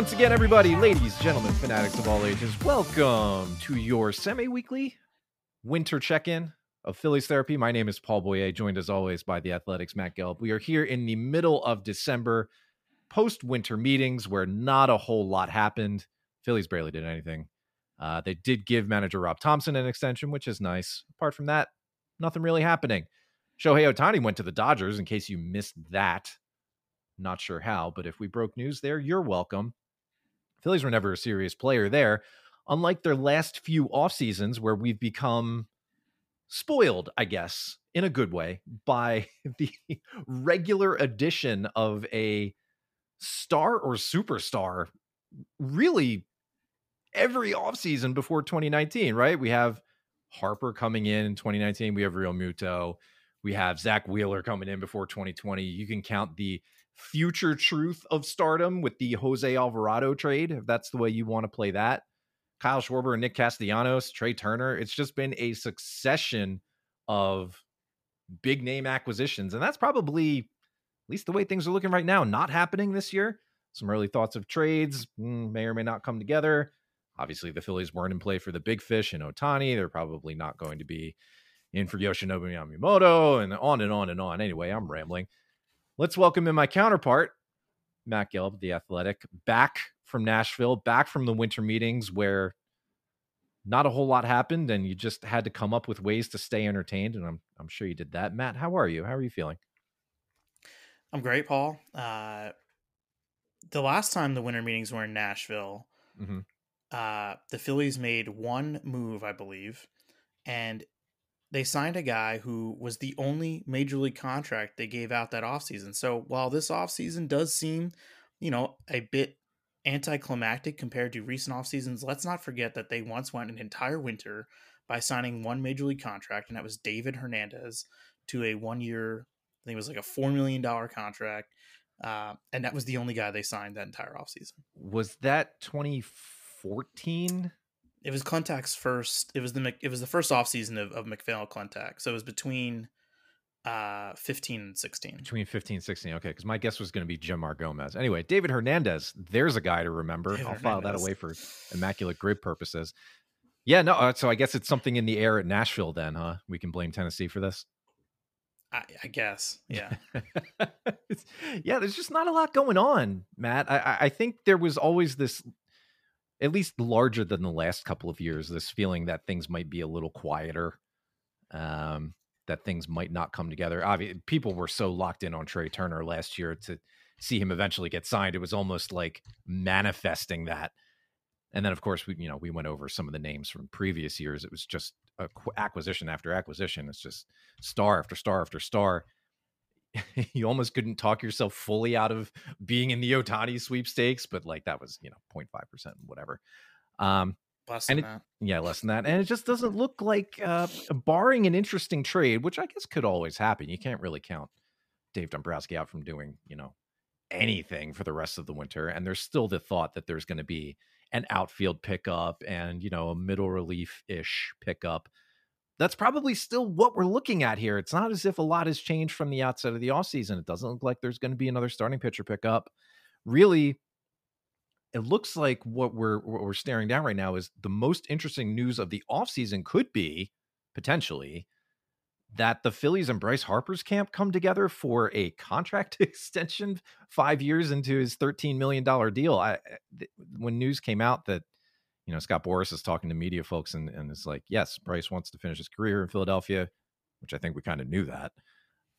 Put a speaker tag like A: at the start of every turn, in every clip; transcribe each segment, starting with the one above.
A: Once again, everybody, ladies, gentlemen, fanatics of all ages. Welcome to your semi weekly winter check in of Phillies therapy. My name is Paul Boyer, joined as always by the Athletics Matt Gelb. We are here in the middle of December, post winter meetings where not a whole lot happened. Phillies barely did anything. Uh, they did give manager Rob Thompson an extension, which is nice. Apart from that, nothing really happening. Shohei Ohtani went to the Dodgers, in case you missed that. Not sure how, but if we broke news there, you're welcome. Phillies were never a serious player there, unlike their last few off seasons where we've become spoiled, I guess, in a good way, by the regular addition of a star or superstar really every offseason before 2019, right? We have Harper coming in in 2019. We have Realmuto. We have Zack Wheeler coming in before 2020. You can count the future truth of stardom with the Jose Alvarado trade, if that's the way you want to play that. Kyle Schwarber and Nick Castellanos, Trea Turner. It's just been a succession of big name acquisitions. And that's probably, at least the way things are looking right now, not happening this year. Some early thoughts of trades mm, may or may not come together. Obviously, the Phillies weren't in play for the big fish in Ohtani. They're probably not going to be in for Yoshinobu Yamamoto and on and on and on. Anyway, I'm rambling. Let's welcome in my counterpart, Matt Gelb, the athletic, back from Nashville, back from the winter meetings where not a whole lot happened and you just had to come up with ways to stay entertained. And I'm, I'm sure you did that. Matt, how are you? How are you feeling?
B: I'm great, Paul. Uh, the last time the winter meetings were in Nashville, mm-hmm. uh, the Phillies made one move, I believe, and they signed a guy who was the only major league contract they gave out that offseason. So while this offseason does seem, you know, a bit anticlimactic compared to recent off seasons, let's not forget that they once went an entire winter by signing one major league contract, and that was David Hernandez to a one year, I think it was like a $4 million contract. Uh, and that was the only guy they signed that entire offseason.
A: Was that 2014?
B: It was Klentak's first. It was the it was the first off season of, of MacPhail Klentak. So it was between uh 15 and 16
A: between 15 and 16 okay because my guess was going to be Jeanmar Gomez anyway david hernandez there's a guy to remember david i'll file that away for immaculate grid purposes yeah no uh, so i guess it's something in the air at nashville then huh we can blame tennessee for this
B: I, I guess, yeah,
A: yeah. There's just not a lot going on, Matt. I, I think there was always this at least larger than the last couple of years, this feeling that things might be a little quieter, um, that things might not come together. Obviously, people were so locked in on Trea Turner last year to see him eventually get signed. It was almost like manifesting that. And then, of course, we you know we went over some of the names from previous years. It was just acquisition after acquisition. It's just star after star after star. you almost couldn't talk yourself fully out of being in the Ohtani sweepstakes, but like that was, you know, 0.5%, whatever. Um,
B: less
A: and
B: it, that.
A: Yeah, less than that. And it just doesn't look like, uh, barring an interesting trade, which I guess could always happen. You can't really count Dave Dombrowski out from doing, you know, anything for the rest of the winter. And there's still the thought that there's going to be an outfield pickup and, you know, a middle relief ish pickup that's probably still what we're looking at here. It's not as if a lot has changed from the outset of the offseason. It doesn't look like there's going to be another starting pitcher pickup. Really, it looks like what we're what we're staring down right now is the most interesting news of the offseason could be potentially that the Phillies and Bryce Harper's camp come together for a contract extension 5 years into his 13 million dollar deal. I when news came out that you know, Scott Boras is talking to media folks and, and it's like, yes, Bryce wants to finish his career in Philadelphia, which I think we kind of knew that.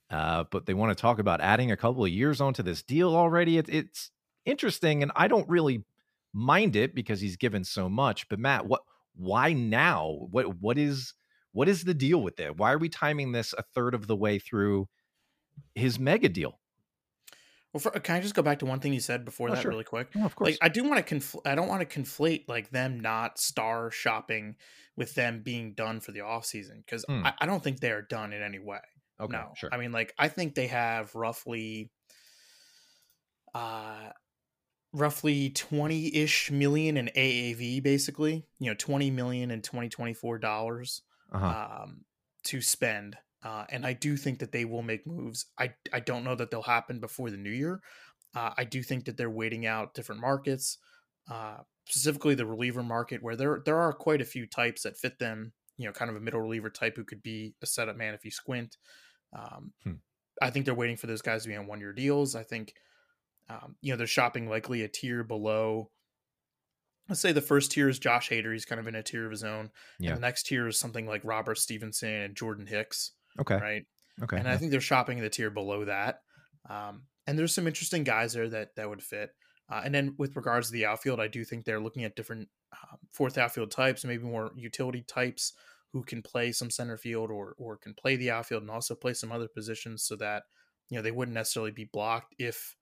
A: Uh, but they want to talk about adding a couple of years onto this deal already. It, it's interesting, and I don't really mind it because he's given so much. But Matt, what? Why now? What? What is? What is the deal with it? Why are we timing this a third of the way through his mega deal?
B: Well, for, can I just go back to one thing you said before oh, that
A: sure.
B: really quick?
A: Oh, of course.
B: Like, I do want to confl- I don't want to conflate like them not star shopping with them being done for the off season because hmm. I, I, don't think they are done in any way. Okay, no, sure. I mean, like, I think they have roughly, uh, roughly 20 ish million in AAV, basically, you know, 20 million in 2024 dollars uh-huh. um, to spend uh, and I do think that they will make moves. I, I don't know that they'll happen before the new year. Uh, I do think that they're waiting out different markets, uh, specifically the reliever market, where there there are quite a few types that fit them. You know, kind of a middle reliever type who could be a setup man if you squint. Um, hmm. I think they're waiting for those guys to be on one year deals. I think, um, you know, they're shopping likely a tier below. Let's say the first tier is Josh Hader. He's kind of in a tier of his own. Yeah. And the next tier is something like Robert Stephenson and Jordan Hicks.
A: Okay.
B: Right.
A: Okay.
B: And
A: yeah.
B: I think they're shopping the tier below that. Um, and there's some interesting guys there that that would fit. Uh, and then with regards to the outfield, I do think they're looking at different um, fourth outfield types, maybe more utility types who can play some center field or or can play the outfield and also play some other positions, so that you know they wouldn't necessarily be blocked if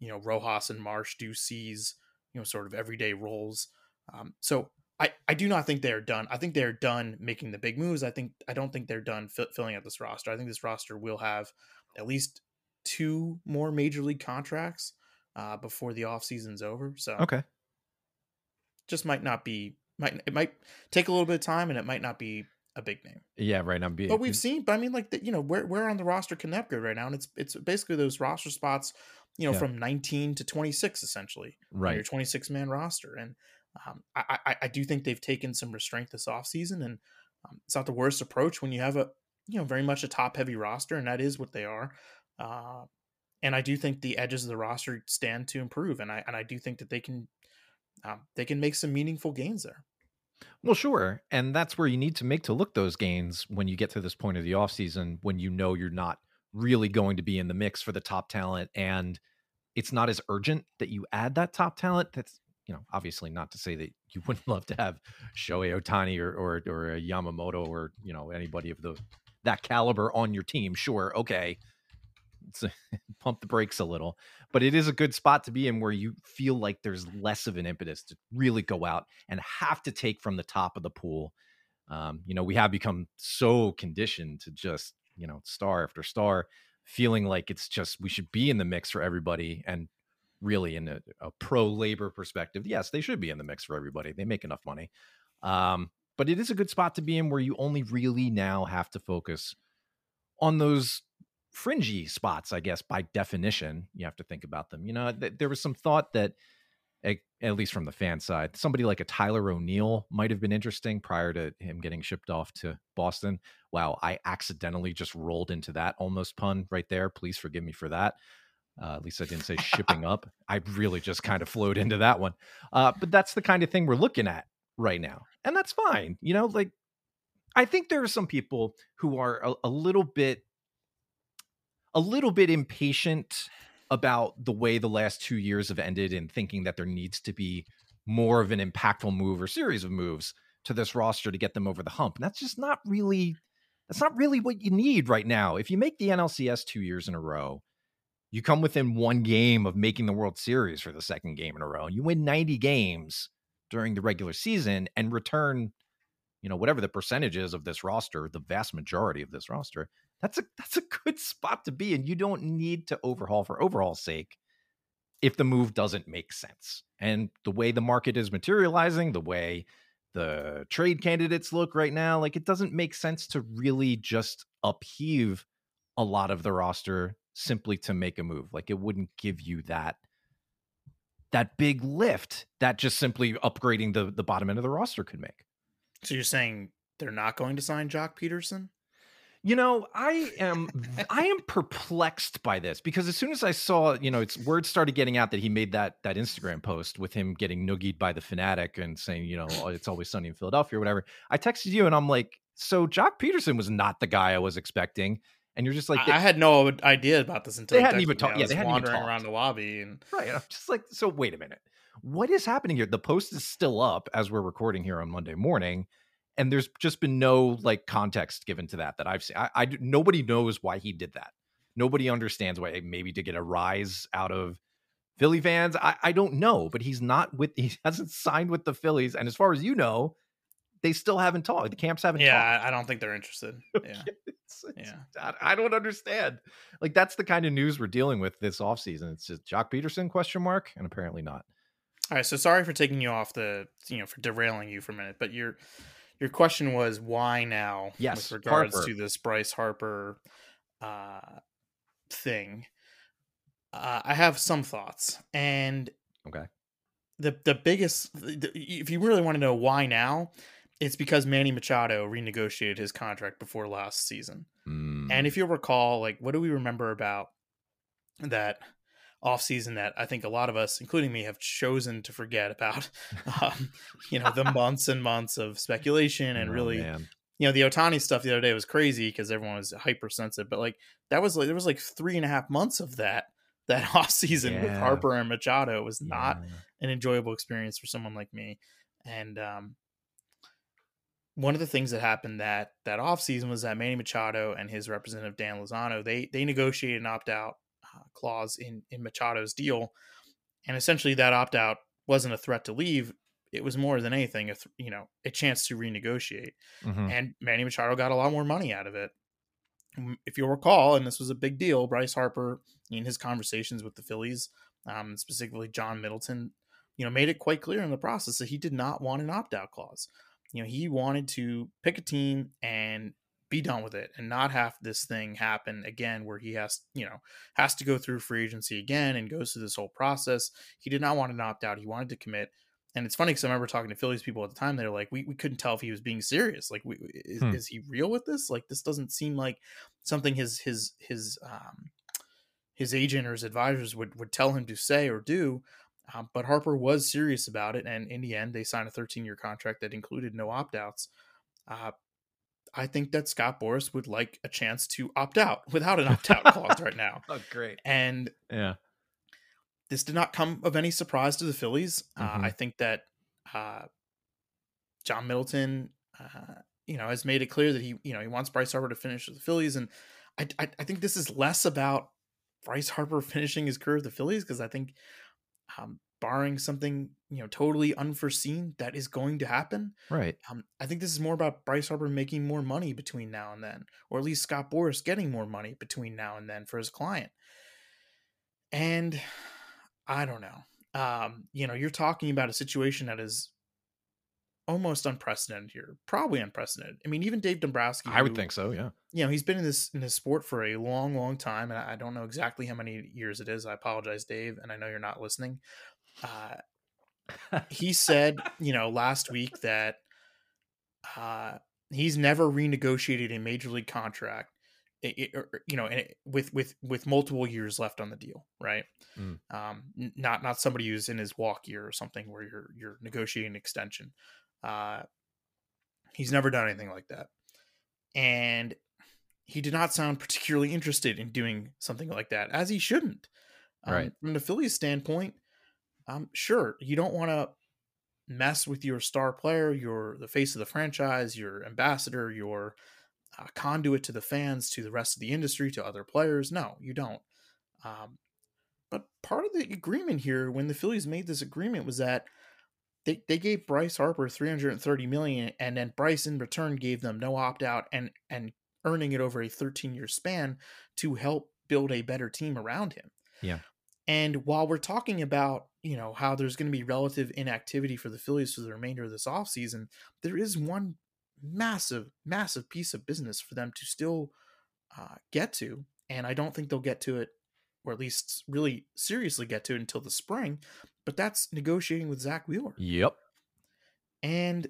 B: you know Rojas and Marsh do seize you know sort of everyday roles. Um, so I, I do not think they're done. I think they're done making the big moves. I think I don't think they're done f- filling out this roster. I think this roster will have at least two more major league contracts uh, before the off season's over. So
A: okay,
B: just might not be might it might take a little bit of time and it might not be a big name.
A: Yeah, right. I'm being,
B: but we've seen. But I mean, like the, you know, where where are on the roster can that go right now? And it's it's basically those roster spots, you know, yeah. from 19 to 26 essentially.
A: Right,
B: your 26 man roster, and um, I, I, I do think they've taken some restraint this offseason, and um, it's not the worst approach when you have a you know very much a top heavy roster, and that is what they are. Uh, and I do think the edges of the roster stand to improve, and I and I do think that they can um, they can make some meaningful gains there.
A: Well, sure, and that's where you need to make to look those gains when you get to this point of the offseason when you know you're not really going to be in the mix for the top talent and it's not as urgent that you add that top talent that's you know, obviously not to say that you wouldn't love to have Shohei Ohtani or or or a Yamamoto or you know anybody of the that caliber on your team. Sure, okay, pump the brakes a little, but it is a good spot to be in where you feel like there's less of an impetus to really go out and have to take from the top of the pool. Um, you know, we have become so conditioned to just you know star after star, feeling like it's just we should be in the mix for everybody and really in a, a pro labor perspective, yes, they should be in the mix for everybody. They make enough money. Um, but it is a good spot to be in where you only really now have to focus on those fringy spots, I guess, by definition. You have to think about them. You know, th- there was some thought that, at least from the fan side, somebody like a Tyler O'Neill might have been interesting prior to him getting shipped off to Boston. Wow, I accidentally just rolled into that almost pun right there. Please forgive me for that. Uh, at least I didn't say shipping up. I really just kind of flowed into that one. Uh, but that's the kind of thing we're looking at right now. And that's fine. You know, like I think there are some people who are a, a little bit a little bit impatient about the way the last two years have ended and thinking that there needs to be more of an impactful move or series of moves to this roster to get them over the hump. And that's just not really that's not really what you need right now. If you make the NLCS two years in a row, you come within one game of making the World Series for the second game in a row. You win 90 games during the regular season and return, you know, whatever the percentage is of this roster, the vast majority of this roster. That's a that's a good spot to be and you don't need to overhaul for overhaul's sake if the move doesn't make sense. And the way the market is materializing, the way the trade candidates look right now, like it doesn't make sense to really just upheave a lot of the roster simply to make a move. Like it wouldn't give you that that big lift that just simply upgrading the the bottom end of the roster could make.
B: So you're saying they're not going to sign Joc Pederson?
A: You know, I am I am perplexed by this because as soon as I saw, you know, it's word started getting out that he made that that Instagram post with him getting noogied by the Phanatic and saying, you know, oh, it's always sunny in Philadelphia or whatever. I texted you and I'm like, so Joc Pederson was not the guy I was expecting and you're just like,
B: they, I had no idea about this until
A: they hadn't even talked. Yeah, they hadn't
B: wandering
A: even
B: around the lobby and
A: right. I'm just like, so wait a minute, what is happening here? The post is still up as we're recording here on Monday morning, and there's just been no like context given to that that I've seen. I, I nobody knows why he did that. Nobody understands why. Maybe to get a rise out of Philly fans. I, I don't know, but he's not with. He hasn't signed with the Phillies, and as far as you know, they still haven't talked. The camps haven't. Talked.
B: Yeah,
A: talked.
B: I don't think they're interested. Yeah,
A: it's, it's, yeah. I don't understand. Like that's the kind of news we're dealing with this offseason. It's just Joc Pederson question mark, and apparently not.
B: All right, so sorry for taking you off the, you know, for derailing you for a minute, but your your question was why now?
A: Yes,
B: with regards
A: Harper.
B: to this Bryce Harper uh, thing. Uh, I have some thoughts, and
A: okay,
B: the the biggest, the, if you really want to know why now, it's because Manny Machado renegotiated his contract before last season. Mm. And if you recall, like, what do we remember about that offseason that I think a lot of us, including me, have chosen to forget about? um, you know, the months and months of speculation and oh, really. Man. You know the Ohtani stuff the other day was crazy because everyone was hypersensitive, but like that was like there was like three and a half months of that that off season yeah. with Harper and Machado was not yeah. an enjoyable experience for someone like me. And um, one of the things that happened that that offseason was that Manny Machado and his representative Dan Lozano they they negotiated an opt out uh, clause in in Machado's deal, and essentially that opt out wasn't a threat to leave. It was more than anything a th- you know a chance to renegotiate, mm-hmm. and Manny Machado got a lot more money out of it. If you'll recall, and this was a big deal, Bryce Harper in his conversations with the Phillies, um, specifically John Middleton, you know, made it quite clear in the process that he did not want an opt out clause you know, he wanted to pick a team and be done with it and not have this thing happen again where he has, you know, has to go through free agency again and goes through this whole process. He did not want to opt out. He wanted to commit. And it's funny because I remember talking to Phillies people at the time. They're like, we, we couldn't tell if he was being serious. Like, we, is, hmm. is he real with this? Like, this doesn't seem like something his his his um his agent or his advisors would would tell him to say or do. Um, but Harper was serious about it, and in the end, they signed a 13 year contract that included no opt outs. Uh, I think that Scott Boras would like a chance to opt out without an opt out clause right now.
A: Oh, great.
B: And
A: yeah,
B: this did not come of any surprise to the Phillies. Uh, mm-hmm. Uh, I think that uh, John Middleton, uh, you know, has made it clear that he, you know, he wants Bryce Harper to finish with the Phillies. And I, I, I think this is less about Bryce Harper finishing his career with the Phillies because I think um, barring something you know totally unforeseen that is going to happen.
A: Right.
B: Um, I think this is more about Bryce Harper making more money between now and then, or at least Scott Boras getting more money between now and then for his client. And I don't know. Um, you know, you're talking about a situation that is almost unprecedented here. Probably unprecedented. I mean, even Dave Dombrowski.
A: I would think so. Yeah.
B: You know, he's been in this in this sport for a long, long time, and I don't know exactly how many years it is. I apologize, Dave, and I know you're not listening. Uh, he said, you know, last week that uh, he's never renegotiated a major league contract. It, it, you know, with with with multiple years left on the deal, right? Mm. Um, not not somebody who's in his walk year or something where you're you're negotiating an extension. Uh, he's never done anything like that. And he did not sound particularly interested in doing something like that, as he shouldn't.
A: Um, right.
B: From the Phillies standpoint, um, sure, you don't want to mess with your star player, your the face of the franchise, your ambassador, your uh, conduit to the fans, to the rest of the industry, to other players. No, you don't. Um, but part of the agreement here, when the Phillies made this agreement, was that they, they gave Bryce Harper 330 million and then Bryce in return gave them no opt out and and earning it over a 13 year span to help build a better team around him.
A: Yeah.
B: And while we're talking about, you know, how there's going to be relative inactivity for the Phillies for the remainder of this offseason, there is one massive, massive piece of business for them to still uh, get to. And I don't think they'll get to it, or at least really seriously get to it until the spring but that's negotiating with Zack Wheeler.
A: Yep.
B: And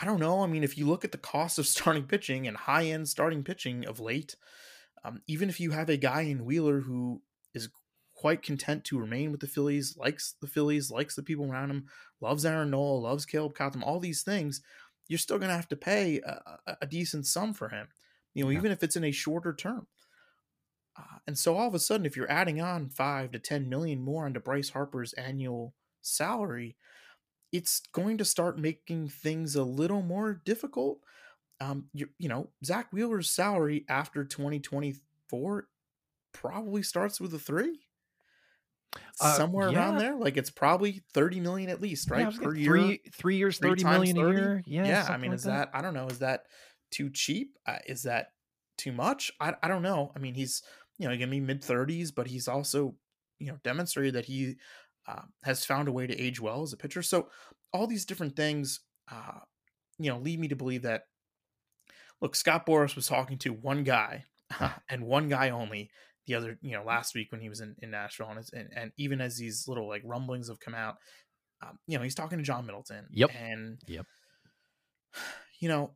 B: I don't know. I mean, if you look at the cost of starting pitching and high end starting pitching of late, um, even if you have a guy in Wheeler who is quite content to remain with the Phillies, likes the Phillies, likes the people around him, loves Aaron Nola, loves Caleb Cotham, all these things, you're still going to have to pay a, a, decent sum for him. You know, yeah. even if it's in a shorter term. Uh, and so all of a sudden, if you're adding on five to 10 million more onto Bryce Harper's annual salary, it's going to start making things a little more difficult. Um, you, you know, Zack Wheeler's salary after 2024 probably starts with a three. Uh, Somewhere yeah. around there, like it's probably thirty million at least, right?
A: Yeah, per year, three three years, thirty million 30? a year. Yeah,
B: yeah. I mean, like is that. that. I don't know? Is that too cheap? Uh, is that too much? I I don't know. I mean, he's you know, going to be mid 30s, but he's also, you know, demonstrated that he uh, has found a way to age well as a pitcher. So all these different things, uh, you know, lead me to believe that, look, Scott Boras was talking to one guy and one guy only the other, you know, last week when he was in, in Nashville, and, and, and even as these little like rumblings have come out, um, you know, he's talking to John Middleton.
A: Yep.
B: And
A: yep.
B: You know,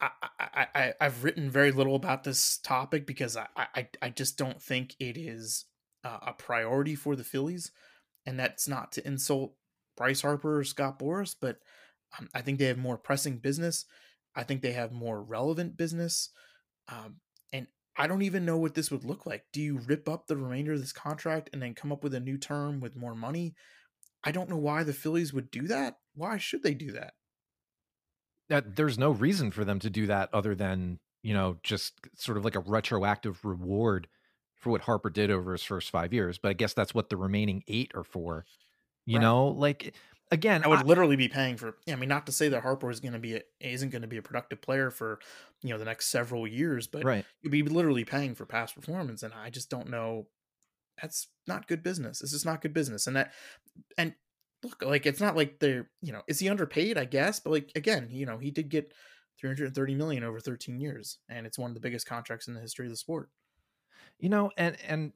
B: I, I, I I've written very little about this topic because I I, I just don't think it is uh, a priority for the Phillies, and that's not to insult Bryce Harper or Scott Boras, but um, I think they have more pressing business. I think they have more relevant business. Um, and I don't even know what this would look like. Do you rip up the remainder of this contract and then come up with a new term with more money? I don't know why the Phillies would do that. Why should they do that?
A: That there's no reason for them to do that other than, you know, just sort of like a retroactive reward for what Harper did over his first 5 years, but I guess that's what the remaining 8 are for. You right. know, like again,
B: I would I, literally be paying for. I mean, not to say that Harper is going to be a, isn't going to be a productive player for you know the next several years, but
A: right.
B: you'd be literally paying for past performance, and I just don't know. That's not good business. This is not good business, and that and look like it's not like they're you know is he underpaid? I guess, but like again, you know he did get 330 million over 13 years, and it's one of the biggest contracts in the history of the sport.
A: You know, and and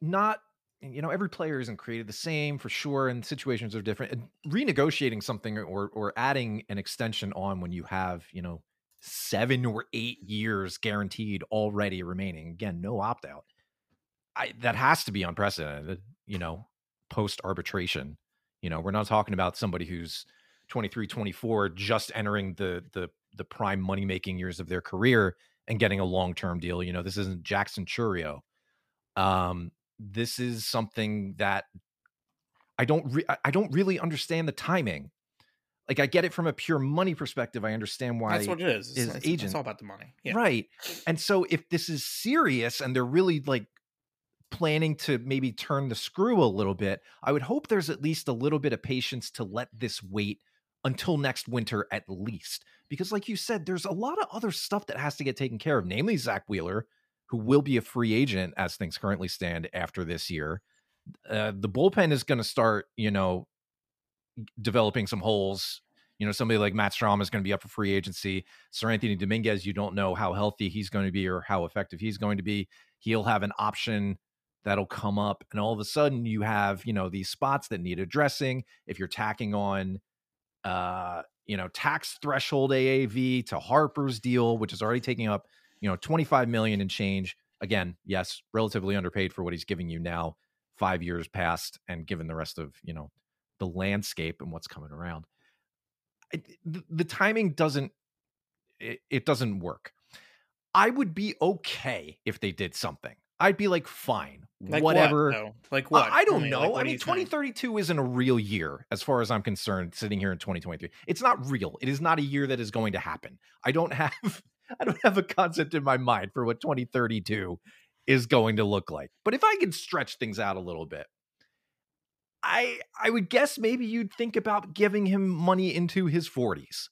A: not you know every player isn't created the same for sure and situations are different and renegotiating something or or adding an extension on when you have you know seven or eight years guaranteed already remaining again no opt out i that has to be unprecedented you know post arbitration you know we're not talking about somebody who's 23 24 just entering the the the prime money making years of their career and getting a long term deal you know this isn't jackson Chourio. um this is something that I don't re- I don't really understand the timing. Like I get it from a pure money perspective. I understand why
B: that's what it is.
A: It's,
B: it's,
A: agent.
B: it's all about the money, yeah.
A: right? And so if this is serious and they're really like planning to maybe turn the screw a little bit, I would hope there's at least a little bit of patience to let this wait until next winter at least. Because, like you said, there's a lot of other stuff that has to get taken care of, namely Zack Wheeler, who will be a free agent as things currently stand after this year. Uh, the bullpen is going to start, you know, developing some holes. You know, somebody like Matt Strahm is going to be up for free agency. Seranthony Dominguez, you don't know how healthy he's going to be or how effective he's going to be. He'll have an option that'll come up, and all of a sudden you have, you know, these spots that need addressing. If you're tacking on, uh, you know, tax threshold AAV to Harper's deal, which is already taking up you know 25 million and change again yes relatively underpaid for what he's giving you now five years past and given the rest of you know the landscape and what's coming around. It, the, the, timing doesn't it, it doesn't work. I would be okay if they did something i'd be like fine
B: like
A: whatever.
B: what, like what?
A: I, I don't I mean, know. like, i mean 2032 think? isn't a real year as far as i'm concerned sitting here in 2023 it's not real. It is not a year that is going to happen. I don't have I don't have a concept in my mind for what 2032 is going to look like. But if I can stretch things out a little bit, I I would guess maybe you'd think about giving him money into his 40s.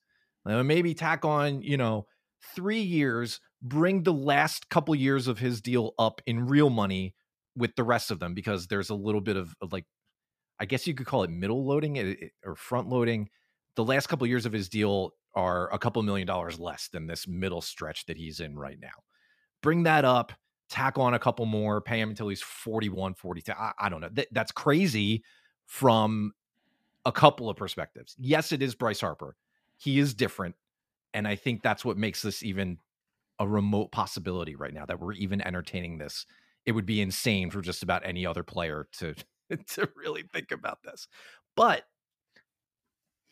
A: Uh, maybe tack on, you know, 3 years, bring the last couple years of his deal up in real money with the rest of them because there's a little bit of, of like I guess you could call it middle loading eh, eh, or front loading. The last couple years of his deal are a couple million dollars less than this middle stretch that he's in right now. Bring that up, tack on a couple more, pay him until he's 41, 42. I, I don't know. Th- that's crazy from a couple of perspectives. Yes, it is Bryce Harper. He is different. And I think that's what makes this even a remote possibility right now that we're even entertaining this. It would be insane for just about any other player to to really think about this. But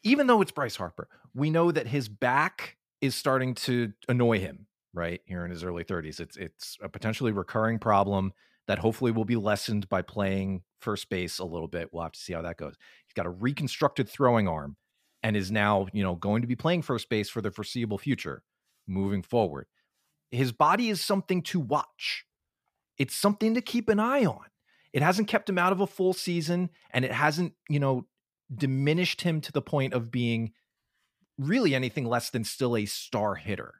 A: even though it's Bryce Harper, we know that his back is starting to annoy him right here in his early 30s. It's it's a potentially recurring problem that hopefully will be lessened by playing first base a little bit. We'll have to see how that goes. He's got a reconstructed throwing arm and is now, you know, going to be playing first base for the foreseeable future moving forward. His body is something to watch. It's something to keep an eye on. It hasn't kept him out of a full season and it hasn't, you know, diminished him to the point of being really anything less than still a star hitter.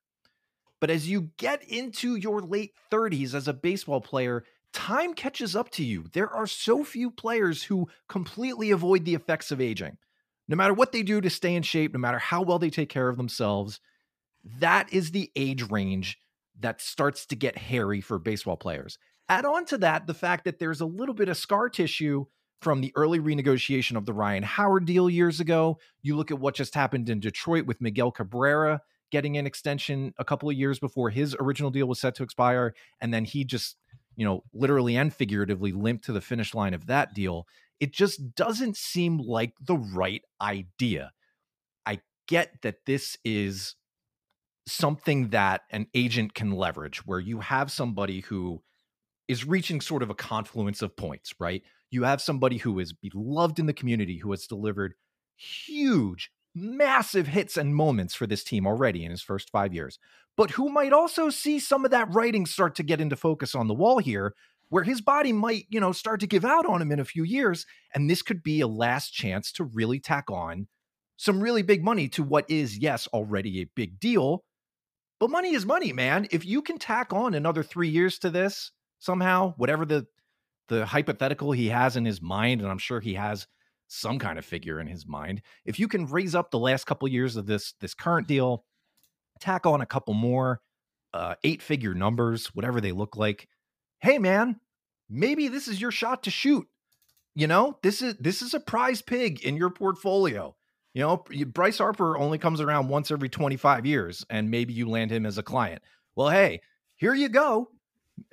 A: But as you get into your late 30s as a baseball player, time catches up to you. There are so few players who completely avoid the effects of aging. No matter what they do to stay in shape, no matter how well they take care of themselves, that is the age range that starts to get hairy for baseball players. Add on to that the fact that there's a little bit of scar tissue from the early renegotiation of the Ryan Howard deal years ago. You look at what just happened in Detroit with Miguel Cabrera getting an extension a couple of years before his original deal was set to expire. And then he just, you know, literally and figuratively limped to the finish line of that deal. It just doesn't seem like the right idea. I get that this is something that an agent can leverage where you have somebody who is reaching sort of a confluence of points, right? You have somebody who is beloved in the community, who has delivered huge, massive hits and moments for this team already in his first five years, but who might also see some of that writing start to get into focus on the wall here, where his body might, you know, start to give out on him in a few years. And this could be a last chance to really tack on some really big money to what is, yes, already a big deal, but money is money, man. If you can tack on another three years to this somehow, whatever the the hypothetical he has in his mind, and I'm sure he has some kind of figure in his mind. If you can raise up the last couple years of this this current deal, tack on a couple more uh, eight figure numbers, whatever they look like. Hey, man, maybe this is your shot to shoot. You know, this is this is a prize pig in your portfolio. You know, Bryce Harper only comes around once every 25 years, and maybe you land him as a client. Well, hey, here you go.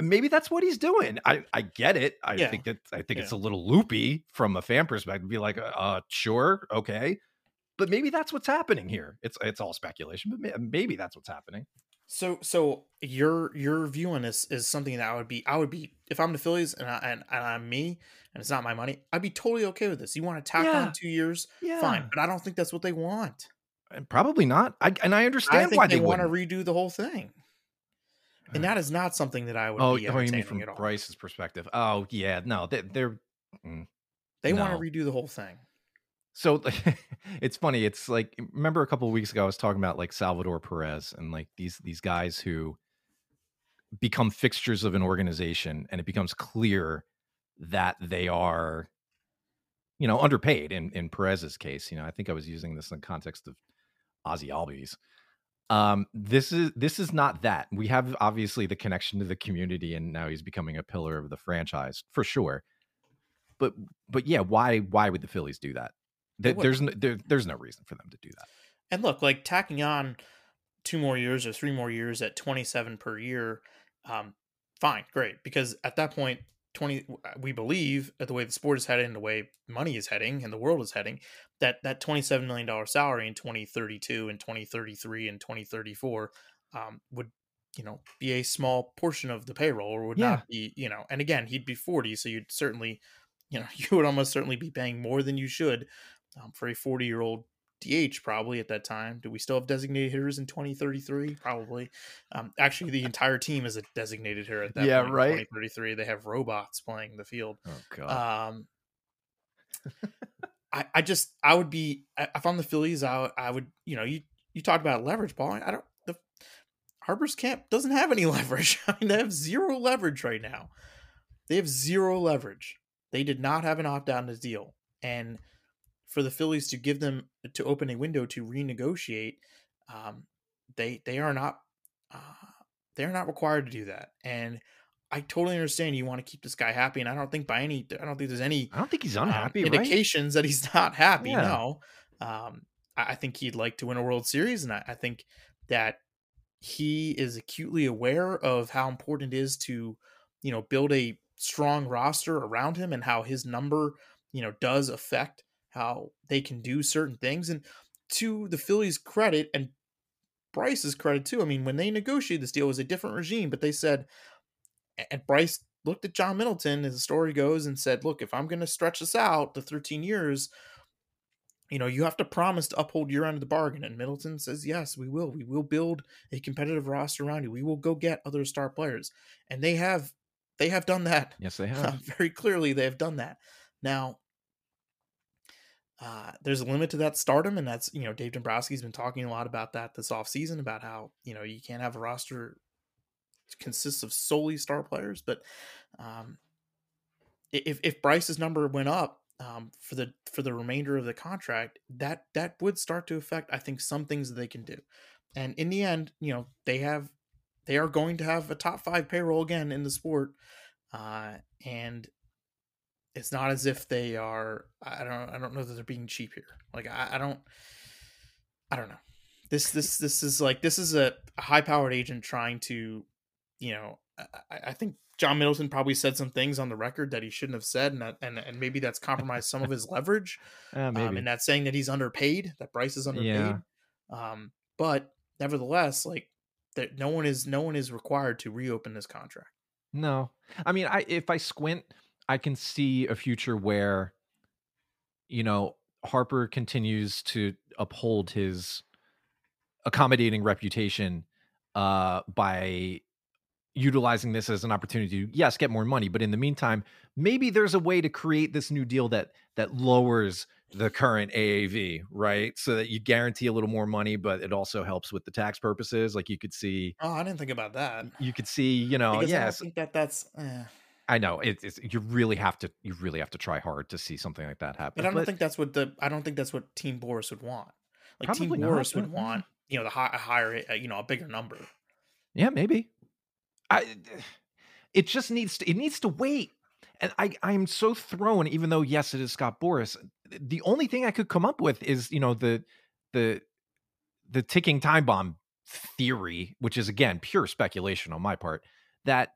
A: Maybe that's what he's doing. I, I get it. I yeah. think that I think yeah. it's a little loopy from a fan perspective. Be like, uh, uh, sure, okay, but maybe that's what's happening here. It's it's all speculation, but maybe that's what's happening.
B: So so your your view on this is something that I would be I would be if I'm the Phillies and I, and, and I'm me and it's not my money, I'd be totally okay with this. You want to tack yeah. on two years, yeah. fine, but I don't think that's what they want.
A: And probably not. I, and I understand
B: I
A: why
B: they,
A: they
B: want to redo the whole thing. And that is not something that I would.
A: Oh, oh you mean from Bryce's perspective? Oh, yeah, no, they, are
B: mm, they no. want to redo the whole thing.
A: So it's funny. It's like remember a couple weeks ago I was talking about like Salvador Perez and like these these guys who become fixtures of an organization and it becomes clear that they are you know underpaid in in Perez's case you know I think I was using this in the context of Ozzie Albies. Um this is this is not that. We have obviously the connection to the community and now he's becoming a pillar of the franchise for sure. But but yeah why why would the Phillies do that there's no, there, there's no reason for them to do that
B: and look like tacking on two more years or three more years at 27 per year um, fine, great. Because at that point, 20 uh, we believe at the way the sport is heading, the way money is heading, and the world is heading, that that 27 million dollar salary in 2032 and 2033 and 2034 um, would you know be a small portion of the payroll or would yeah. not be you know and again he'd be 40 so you'd certainly you know you would almost certainly be paying more than you should um, for a 40 year old DH probably at that time. Do we still have designated hitters in 2033? Probably. Um, actually, the entire team is a designated hitter at that
A: yeah,
B: point.
A: right.
B: 2033. They have robots playing the field.
A: Oh god. Um,
B: I, I just I would be if I'm the Phillies, I I would you know you you talked about leverage, Paul. I don't the Harper's camp doesn't have any leverage. I mean, they have zero leverage right now. They have zero leverage. They did not have an opt out in this deal, and for the Phillies to give them to open a window to renegotiate, um, they they are not uh, they are not required to do that. And I totally understand you want to keep this guy happy, and I don't think by any I don't think there's any
A: I don't think he's um, unhappy
B: um, indications
A: right?
B: that he's not happy. Yeah. No, um, I, I, think he'd like to win a World Series, and I, I think that he is acutely aware of how important it is to you know build a strong roster around him and how his number you know does affect how they can do certain things. And to the Phillies' credit and Bryce's credit too, I mean, when they negotiated this deal, it was a different regime, but they said, and Bryce looked at John Middleton, as the story goes, and said, Look, if I'm going to stretch this out to 13 years, you know, you have to promise to uphold your end of the bargain. And Middleton says, Yes, we will. We will build a competitive roster around you. We will go get other star players. And they have they have done that.
A: Yes, they have.
B: very clearly they have done that. Now, uh, there's a limit to that stardom, and that's you know Dave Dombrowski's been talking a lot about that this offseason about how you know you can't have a roster consists of solely star players, but um, if if Bryce's number went up um, for the for the remainder of the contract, that that would start to affect I think some things that they can do, and in the end, you know they have they are going to have a top five payroll again in the sport, uh, and it's not as if they are. I don't. I don't know that they're being cheap here. Like I, I don't. I don't know. This this this is like this is a, high powered agent trying to, you know. I, I think John Middleton probably said some things on the record that he shouldn't have said, and that, and and maybe that's compromised some of his leverage.
A: Uh, maybe.
B: Um, and that's saying that he's underpaid, that Bryce is underpaid.
A: Yeah.
B: Um, but nevertheless, like that, no one is no one is required to reopen this contract.
A: No, I mean, I if I squint, I can see a future where, you know, Harper continues to uphold his accommodating reputation uh, by utilizing this as an opportunity to yes get more money but in the meantime maybe there's a way to create this new deal that that lowers the current AAV right? So that you guarantee a little more money but it also helps with the tax purposes. Like you could see
B: oh I didn't think about that.
A: you could see you know
B: because
A: yes.
B: I think that that's eh.
A: I know it, it's you really have to you really have to try hard to see something like that happen
B: but I don't think that's what the I don't think that's what Team Boras would want like Team Boras would want you know the high, higher uh, you know a bigger number
A: yeah maybe I it just needs to it needs to wait. And I I'm so thrown, even though yes, it is Scott Boras. The only thing I could come up with is, you know, the the the ticking time bomb theory, which is again pure speculation on my part, that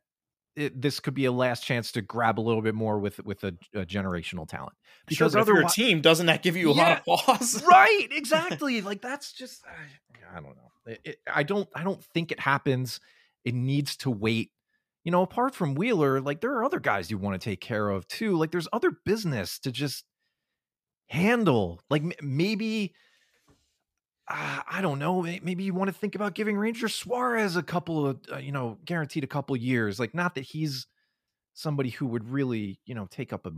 A: it, this could be a last chance to grab a little bit more with with a, a generational talent.
B: Because sure, other team doesn't that give you a yeah, lot of pause?
A: right, exactly. like that's just I, I don't know. It, it, I don't I don't think it happens. It needs to wait. You know, apart from Wheeler, like there are other guys you want to take care of too. Like there's other business to just handle. Like m- maybe uh, I don't know. Maybe you want to think about giving Ranger Suarez a couple of, uh, you know, guaranteed a couple years. Like, not that he's somebody who would really, you know, take up a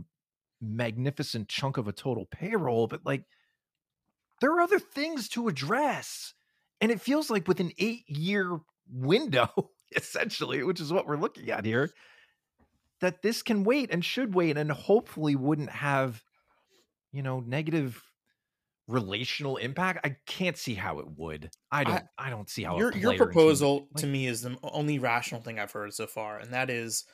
A: magnificent chunk of a total payroll, but like, there are other things to address. And it feels like with an eight year window, essentially, which is what we're looking at here, that this can wait and should wait and hopefully wouldn't have, you know, negative relational impact. I can't see how it would. I don't. I, I don't see how
B: your your proposal to me is the only rational thing I've heard so far, and that is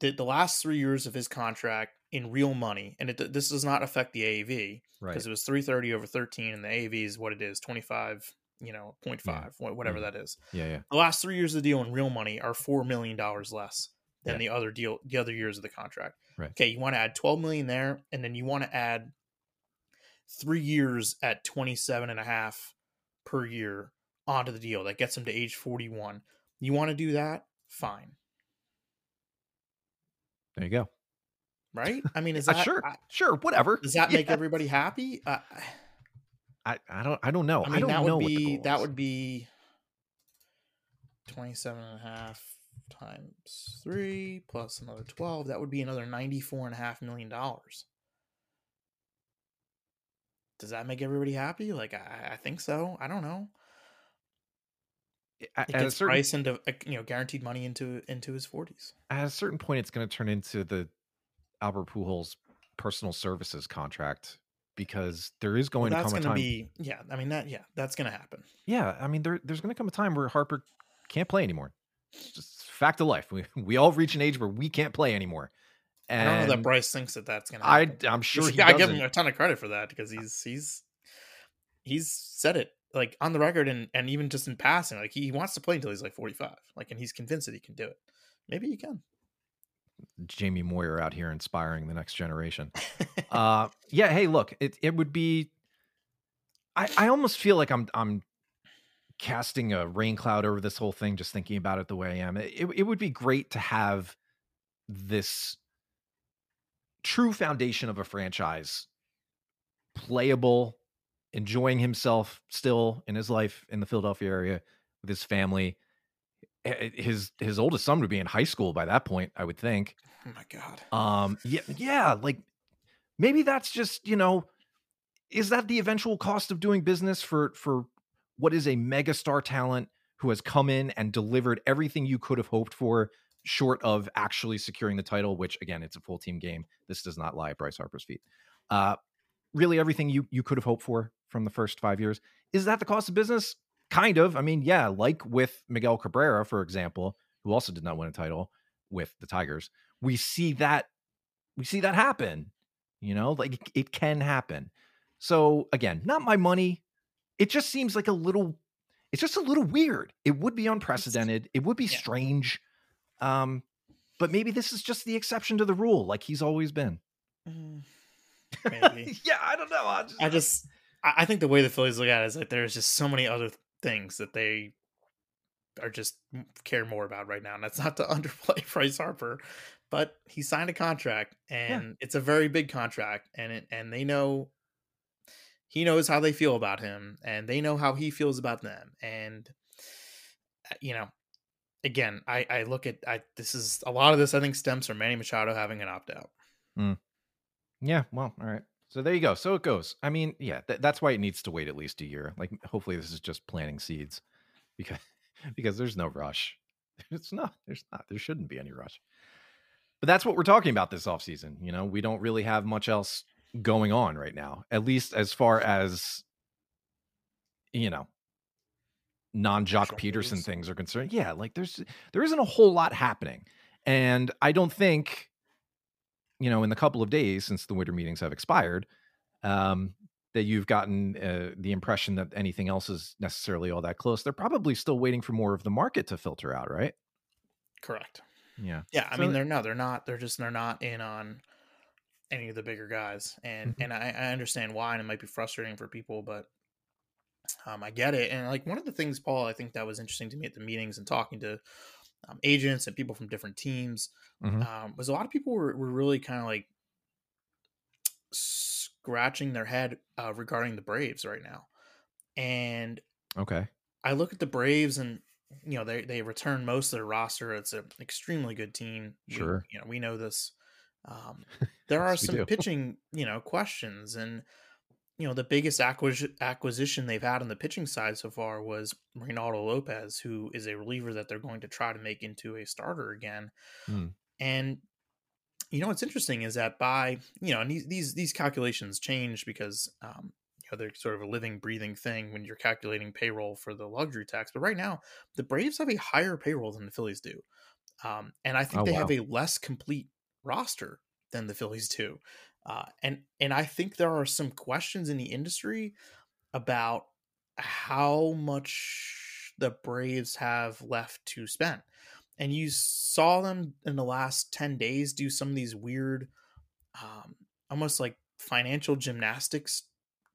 B: that the last three years of his contract in real money, and it, this does not affect the AAV because right. it was three thirty over thirteen, and the AAV is what it is twenty five you know 0.5 yeah. whatever
A: mm-hmm.
B: that is
A: yeah yeah
B: the last three years of the deal in real money are four million dollars less than yeah. the other deal the other years of the contract
A: right
B: okay you want to add 12 million there and then you want to add three years at 27 and a half per year onto the deal that gets him to age 41 you want to do that? Fine.
A: There you go.
B: Right? I mean is
A: uh,
B: that
A: sure I, sure whatever.
B: does that make everybody happy? Uh,
A: I, I don't I don't know.
B: I mean,
A: I
B: that
A: would
B: be that would be 27 and a half times 3 plus another 12 that would be another 94 and a half million dollars does that make everybody happy like i, I think so i don't know it gets certain, price into you know guaranteed money into into his 40s
A: at a certain point it's going to turn into the albert pujols personal services contract because there is going
B: well,
A: to come
B: a
A: time.
B: Be, yeah, I mean that. Yeah, that's going to happen.
A: Yeah, I mean there, there's going to come a time where Harper can't play anymore. It's just fact of life. We we all reach an age where we can't play anymore.
B: And I don't know that Bryce thinks that that's going to. I
A: I'm sure.
B: he I give him a ton of credit for that because he's he's he's said it like on the record and and even just in passing. Like he, he wants to play until he's like 45. Like and he's convinced that he can do it. Maybe he can.
A: Jamie Moyer out here inspiring the next generation. uh, yeah. Hey, look, it it would be. I I almost feel like I'm I'm casting a rain cloud over this whole thing, just thinking about it the way I am. It it would be great to have this true foundation of a franchise playable, enjoying himself still in his life in the Philadelphia area with his family his his oldest son would be in high school by that point, I would think.
B: Oh my god.
A: Um yeah yeah, like maybe that's just, you know, is that the eventual cost of doing business for for what is a megastar talent who has come in and delivered everything you could have hoped for short of actually securing the title, which again, it's a full team game. This does not lie at Bryce Harper's feet. Uh really everything you you could have hoped for from the first 5 years. Is that the cost of business? kind of. I mean, yeah, like with Miguel Cabrera, for example, who also did not win a title with the Tigers. We see that we see that happen. You know, like it, it can happen. So again, not my money. It just seems like a little it's just a little weird. It would be unprecedented. It would be yeah. strange. Um, but maybe this is just the exception to the rule, like he's always been.
B: Mm, maybe.
A: yeah, I don't know. I
B: just, I just, I think the way the Phillies look at it is that there's just so many other things that they are just care more about right now, and that's not to underplay Bryce Harper, but he signed a contract, and yeah. it's a very big contract, and it, and they know he knows how they feel about him and they know how he feels about them and uh, you know again i i look at i this is a lot of this i think stems from manny machado having an opt-out.
A: Mm. yeah well all right. So there you go. So it goes. I mean yeah th- that's why it needs to wait at least a year. Like hopefully this is just planting seeds because because there's no rush. It's not there's not there shouldn't be any rush. But that's what we're talking about this off season. you know? We don't really have much else going on right now, at least as far as you know, non Joc Pederson things are concerned. Yeah, like there's there isn't a whole lot happening. And I don't think, you know, in the couple of days since the winter meetings have expired, um, that you've gotten uh, the impression that anything else is necessarily all that close. They're probably still waiting for more of the market to filter out, right?
B: Correct.
A: Yeah.
B: Yeah. I so, mean, they're no, they're not. They're just they're not in on any of the bigger guys, and mm-hmm. and I, I understand why, and it might be frustrating for people, but um, I get it. And like one of the things, Paul, I think that was interesting to me at the meetings and talking to um, agents and people from different teams mm-hmm. um, was a lot of people were, were really kind of like scratching their head uh, regarding the Braves right now. And
A: okay,
B: I look at the Braves and you know they they return most of their roster. It's an extremely good team.
A: Sure,
B: we, you know we know this. Um, there are some pitching, you know, questions, and you know the biggest acquis- acquisition they've had on the pitching side so far was Reynaldo Lopez, who is a reliever that they're going to try to make into a starter again. Hmm. And you know what's interesting is that by you know and these these, these calculations change because um, you know they're sort of a living, breathing thing when you're calculating payroll for the luxury tax. But right now, the Braves have a higher payroll than the Phillies do, um, and I think oh, they wow. have a less complete roster than the Phillies do. Uh, and and I think there are some questions in the industry about how much the Braves have left to spend. And you saw them in the last 10 days do some of these weird, um, almost like financial gymnastics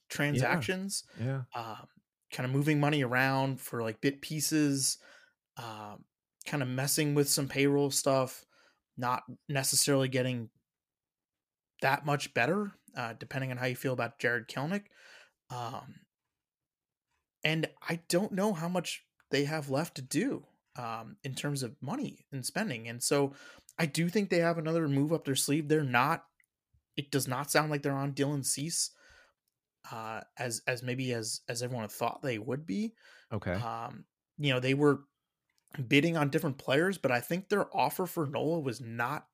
B: transactions.
A: Yeah.
B: yeah. Um, kind of moving money around for like bit pieces, um, kind of messing with some payroll stuff not necessarily getting that much better, uh, depending on how you feel about Jarred Kelenic. Um, and I don't know how much they have left to do um, in terms of money and spending. And so I do think they have another move up their sleeve. They're not, it does not sound like they're on Dylan Cease uh, as, as maybe as, as everyone thought they would be.
A: Okay.
B: Um, you know, they were bidding on different players, but I think their offer for Nola was not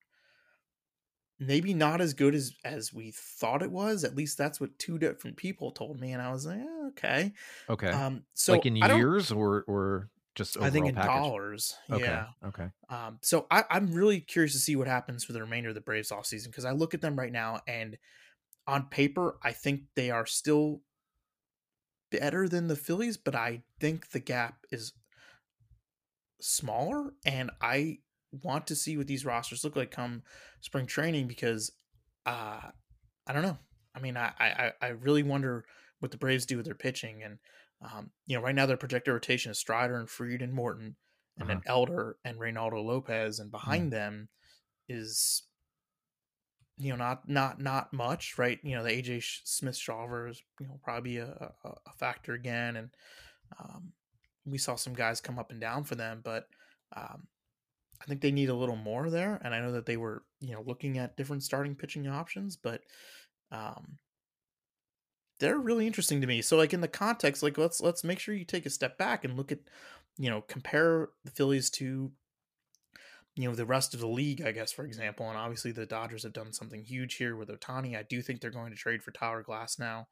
B: maybe not as good as as we thought it was. At least that's what two different people told me, and I was like, eh, okay,
A: okay. Um, so like in years or or just over. I think in package?
B: dollars.
A: Okay.
B: Yeah.
A: Okay.
B: Um, so I, I'm really curious to see what happens for the remainder of the Braves off season because I look at them right now and on paper I think they are still better than the Phillies, but I think the gap is smaller and I want to see what these rosters look like come spring training because uh I don't know. I mean I I, I really wonder what the Braves do with their pitching and um, you know, right now their projected rotation is Strider and Fried and Morton and uh-huh. then Elder and Reynaldo Lopez and behind them is you know not not not much right you know the aj smith shawver is you know probably a, a, a factor again and um, we saw some guys come up and down for them, but um, I think they need a little more there. And I know that they were, you know, looking at different starting pitching options, but um, they're really interesting to me. So, like in the context, like let's let's make sure you take a step back and look at, you know, compare the Phillies to, you know, the rest of the league, I guess, for example. And obviously, the Dodgers have done something huge here with Ohtani. I do think they're going to trade for Tyler Glasnow.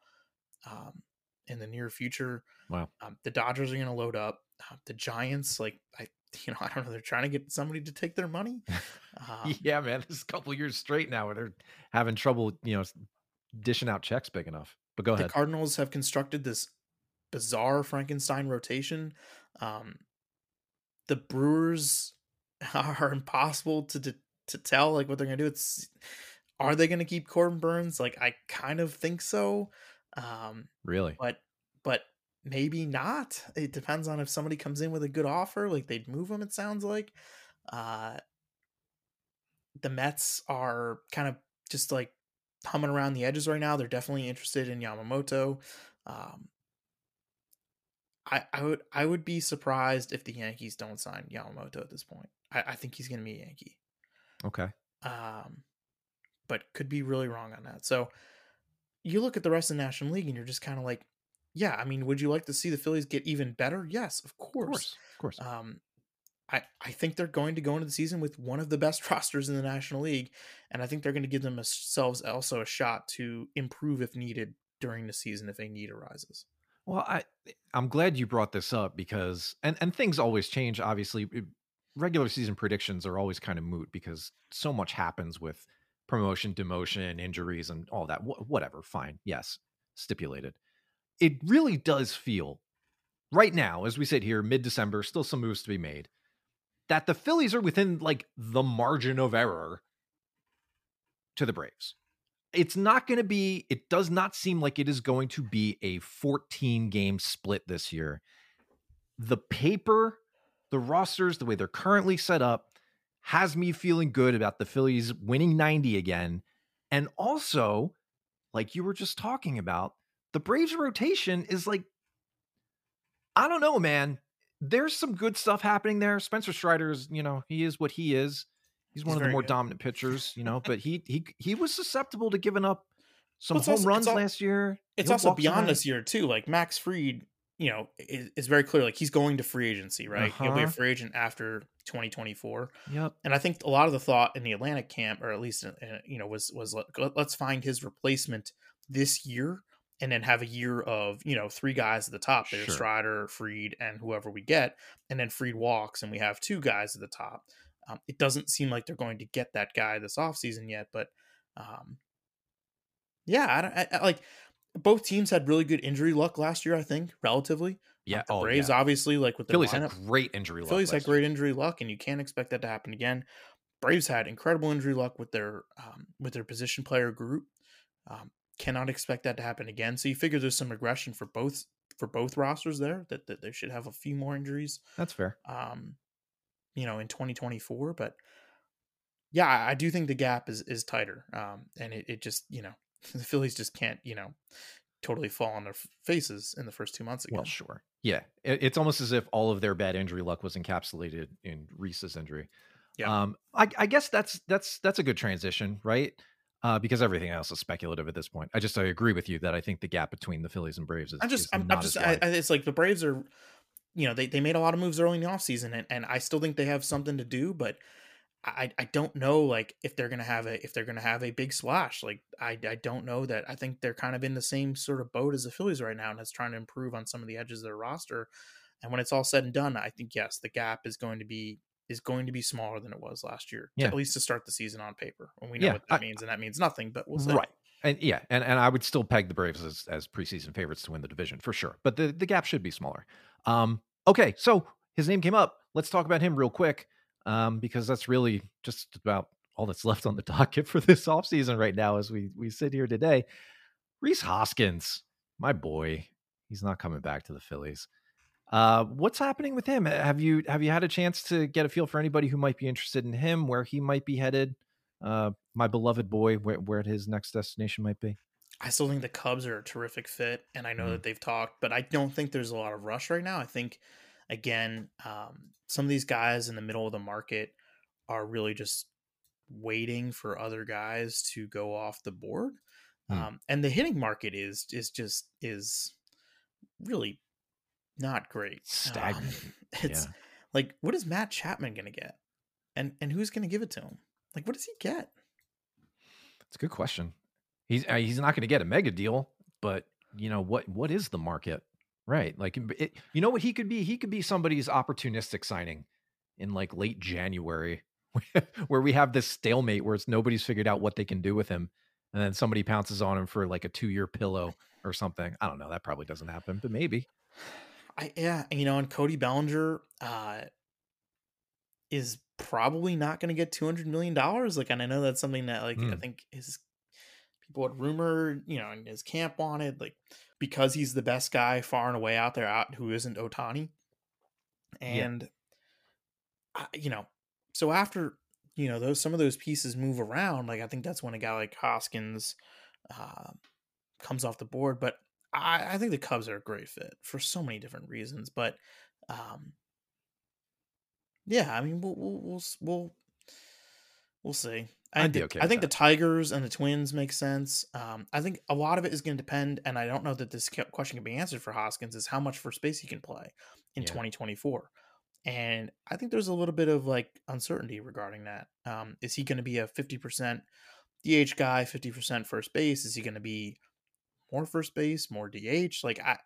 B: Um, in the near future.
A: Wow.
B: Um, the Dodgers are going to load up. Uh, the Giants, like I, you know, I don't know. They're trying to get somebody to take their money.
A: Um, yeah, man. This a couple years straight now where they're having trouble, you know, dishing out checks big enough. But go ahead.
B: The Cardinals have constructed this bizarre Frankenstein rotation. Um, the Brewers are impossible to de- to tell like what they're gonna do. It's are they gonna keep Corbin Burnes? Like I kind of think so. Um,
A: really,
B: but but maybe not. It depends on if somebody comes in with a good offer. Like they'd move him. It sounds like. Uh, the Mets are kind of just like humming around the edges right now. They're definitely interested in Yamamoto. Um, I, I would I would be surprised if the Yankees don't sign Yamamoto at this point. I, I think he's going to be a Yankee.
A: Okay.
B: Um, but could be really wrong on that. So you look at the rest of the National League and you're just kind of like, yeah. I mean, would you like to see the Phillies get even better? Yes, of course,
A: of course. Of course.
B: Um, I, I think they're going to go into the season with one of the best rosters in the National League, and I think they're going to give themselves also a shot to improve if needed during the season if a need arises.
A: Well, I I'm glad you brought this up because and and things always change. Obviously, regular season predictions are always kind of moot because so much happens with promotion, demotion, injuries, and all that. Wh- whatever, fine, yes, stipulated. It really does feel right now, as we sit here, mid December, still some moves to be made. That the Phillies are within like the margin of error to the Braves it's not going to be, it does not seem like it is going to be a 14 game split this year. The paper, the rosters, the way they're currently set up, has me feeling good about the Phillies winning 90 again. And also, like you were just talking about, the Braves rotation is like, I don't know, man. There's some good stuff happening there. Spencer Strider is, you know, he is what he is. He's, one of the more good. dominant pitchers, you know, but he he he was susceptible to giving up some home also, runs all, last year.
B: It's He'll also beyond this year too. Like Max Fried, you know, is, is, very clear. Like he's going to free agency, right? Uh-huh. He'll be a uh-huh. free agent after 2024.
A: Yep.
B: And I think a lot of the thought in the Atlantic camp, or at least uh, you know, was was let's find his replacement this year, and then have a year of you know three guys at the top. There's sure. Strider, Fried and whoever we get, and then Fried walks, and we have two guys at the top. Um, it doesn't seem like they're going to get that guy this offseason yet, but um, yeah, I, I, I, like both teams had really good injury luck last year. I think relatively.
A: Yeah,
B: the oh, Braves yeah. obviously like with the
A: Phillies lineup, had great injury luck.
B: Phillies had great injury luck, and you can't expect that to happen again. Braves had incredible injury luck with their um, with their position player group. Cannot expect that to happen again. So you figure there's some regression for both for both rosters there that, that they should have a few more injuries.
A: That's fair.
B: Um, you know in 2024 but yeah i do think the gap is is tighter um and it, it just you know the phillies just can't you know totally fall on their faces in the first two months again.
A: well sure yeah it, it's almost as if all of their bad injury luck was encapsulated in Rhys's injury yeah um I, I guess that's that's that's a good transition right uh, because everything else is speculative at this point. I just I agree with you that I think the gap between the Phillies and Braves is.
B: I'm just
A: is
B: I'm, I'm just I, it's like the Braves are you know, they, they made a lot of moves early in the offseason and, and I still think they have something to do, but I, I don't know like if they're gonna have a if they're gonna have a big splash. Like I, I don't know that I think they're kind of in the same sort of boat as the Phillies right now and is trying to improve on some of the edges of their roster. And when it's all said and done, I think yes, the gap is going to be is going to be smaller than it was last year. Yeah. At least to start the season on paper. When we know yeah, what that I, means, and that means nothing, but we'll see.
A: Right. And yeah, and, and I would still peg the Braves as, as preseason favorites to win the division for sure. But the, the gap should be smaller. Um, okay, so his name came up. Let's talk about him real quick. Um, because that's really just about all that's left on the docket for this offseason right now as we we sit here today. Rhys Hoskins, my boy, he's not coming back to the Phillies. Uh, what's happening with him? Have you have you had a chance to get a feel for anybody who might be interested in him, where he might be headed? Uh, my beloved boy, where where his next destination might be.
B: I still think the Cubs are a terrific fit, and I know mm that they've talked, but I don't think there's a lot of rush right now. I think, again, um, some of these guys in the middle of the market are really just waiting for other guys to go off the board, mm um, and the hitting market is is just is really not great.
A: Stagnant. Um,
B: it's yeah. like, what is Matt Chapman going to get, and and who's going to give it to him? Like, what does he get?
A: It's a good question. He's uh, he's not going to get a mega deal, but you know what what is the market right like it, you know what he could be he could be somebody's opportunistic signing in like late january where we have this stalemate where it's nobody's figured out what they can do with him and then somebody pounces on him for like a two year pillow or something i don't know that probably doesn't happen but maybe
B: I, yeah you know and cody bellinger uh is probably not going to get 200 million dollars like and i know that's something that like mm. i think his people had rumored you know and his camp wanted like because he's the best guy far and away out there out who isn't Ohtani, and yeah. I, you know so after you know those some of those pieces move around like i think that's when a guy like hoskins uh, comes off the board but I, I think the cubs are a great fit for so many different reasons but um yeah, I mean, we'll we'll we'll we'll, we'll see. I okay I think the Tigers and the Twins make sense. Um, I think a lot of it is going to depend, and I don't know that this question can be answered for Hoskins. Is how much for space he can play in yeah. 2024, and I think there's a little bit of like uncertainty regarding that. Um, is he going to be a 50% DH guy, 50% first base? Is he going to be more first base, more DH? Like I,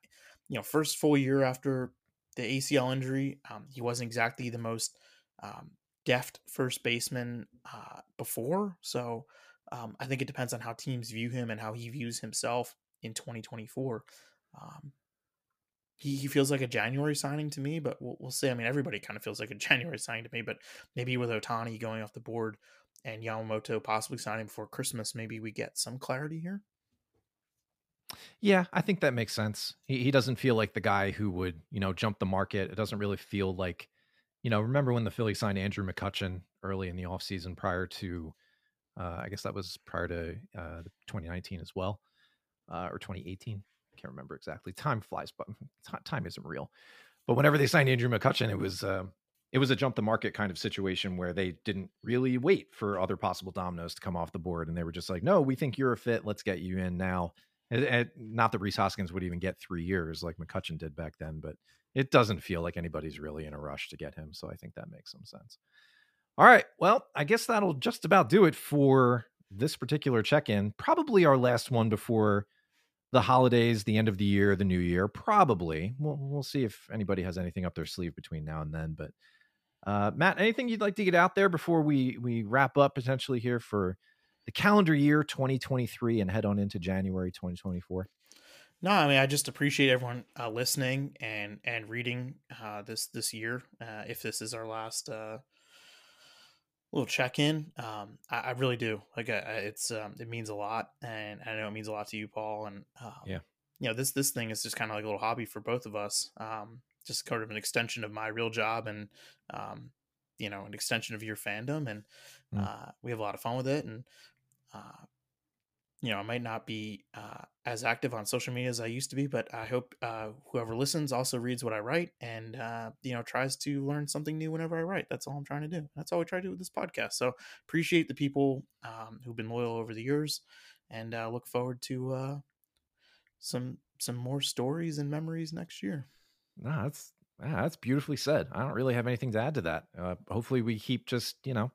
B: you know, first full year after the ACL injury. Um, he wasn't exactly the most um, deft first baseman uh, before. So um, I think it depends on how teams view him and how he views himself in 2024. Um, he, he feels like a January signing to me, but we'll, we'll see. I mean, everybody kind of feels like a January signing to me, but maybe with Ohtani going off the board and Yamamoto possibly signing before Christmas, maybe we get some clarity here.
A: Yeah, I think that makes sense. He he doesn't feel like the guy who would, you know, jump the market. It doesn't really feel like, you know, remember when the Phillies signed Andrew McCutchen early in the offseason prior to uh, I guess that was prior to uh, 2019 as well, uh, or 2018. I Can't remember exactly. Time flies, but time isn't real. But whenever they signed Andrew McCutchen, it was uh, it was a jump the market kind of situation where they didn't really wait for other possible dominoes to come off the board, and they were just like, "No, we think you're a fit. Let's get you in now." And, and not that Rhys Hoskins would even get three years like McCutchen did back then, but it doesn't feel like anybody's really in a rush to get him. So I think that makes some sense. All right. Well, I guess that'll just about do it for this particular check in. Probably our last one before the holidays, the end of the year, the new year. Probably. We'll, we'll see if anybody has anything up their sleeve between now and then. But uh, Matt, anything you'd like to get out there before we we wrap up potentially here for the calendar year 2023 and head on into January 2024?
B: No, I mean I just appreciate everyone uh, listening and and reading uh, this this year. Uh, if this is our last uh, little check in, um, I, I, really do. Like it's um, it means a lot, and I know it means a lot to you, Paul. And um,
A: yeah,
B: you know this this thing is just kind of like a little hobby for both of us. Um, just kind of an extension of my real job, and um, you know an extension of your fandom, and mm. uh, we have a lot of fun with it. And uh, you know, I might not be uh, as active on social media as I used to be, but I hope uh, whoever listens also reads what I write and uh, you know tries to learn something new whenever I write. That's all I'm trying to do. That's all we try to do with this podcast. So appreciate the people um, who've been loyal over the years, and uh, look forward to uh, some some more stories and memories next year.
A: No, that's that's beautifully said. I don't really have anything to add to that. Uh, hopefully, we keep just you know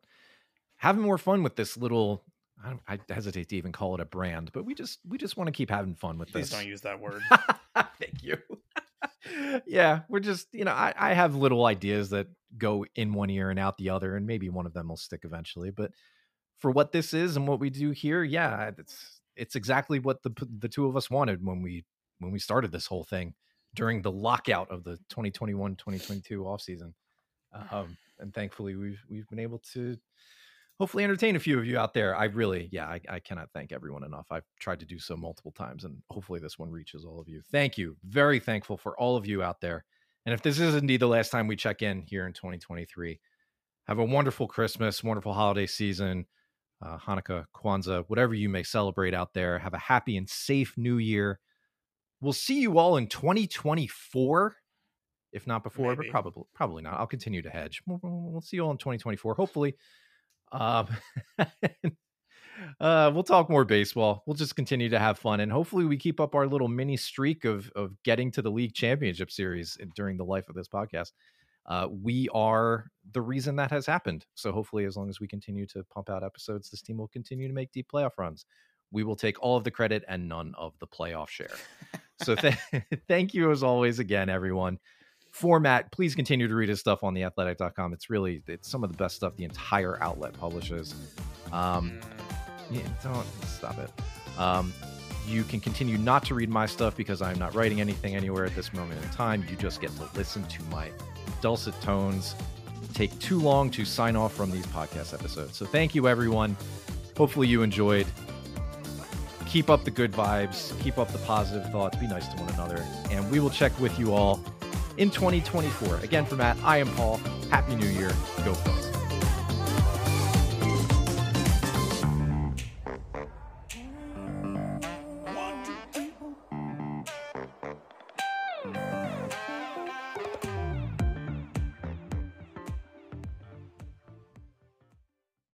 A: having more fun with this little I, I, hesitate to even call it a brand, but we just we just want to keep having fun with
B: Please
A: this.
B: Please don't use that word.
A: Thank you. yeah, we're just you know I, I have little ideas that go in one ear and out the other, and maybe one of them will stick eventually. But for what this is and what we do here, yeah, it's it's exactly what the the two of us wanted when we when we started this whole thing during the lockout of the 2021-2022 off season. Um, and thankfully we've we've been able to hopefully entertain a few of you out there. I really, yeah, I, I, cannot thank everyone enough. I've tried to do so multiple times, and hopefully this one reaches all of you. Thank you. Very thankful for all of you out there. And if this is indeed the last time we check in here in 2023, have a wonderful Christmas, wonderful holiday season, uh, Hanukkah, Kwanzaa, whatever you may celebrate out there. Have a happy and safe new year. We'll see you all in 2024 if not before, Maybe. but probably probably not. I'll continue to hedge. We'll, we'll, see you all in 2024. Hopefully, um, uh, we'll talk more baseball. We'll just continue to have fun, and hopefully, we keep up our little mini streak of of getting to the league championship series during the life of this podcast. Uh, we are the reason that has happened. So hopefully, as long as we continue to pump out episodes, this team will continue to make deep playoff runs. We will take all of the credit and none of the playoff share. so th- thank you as always again, everyone. For Matt, please continue to read his stuff on theathletic.com. It's really it's some of the best stuff the entire outlet publishes. Um, yeah, don't stop it. Um, you can continue not to read my stuff because I'm not writing anything anywhere at this moment in time. You just get to listen to my dulcet tones take too long to sign off from these podcast episodes. So thank you, everyone. Hopefully, you enjoyed. Keep up the good vibes, keep up the positive thoughts, be nice to one another, and we will check with you all in 2024. Again, for Matt, I am Paul. Happy New Year. Go Phils.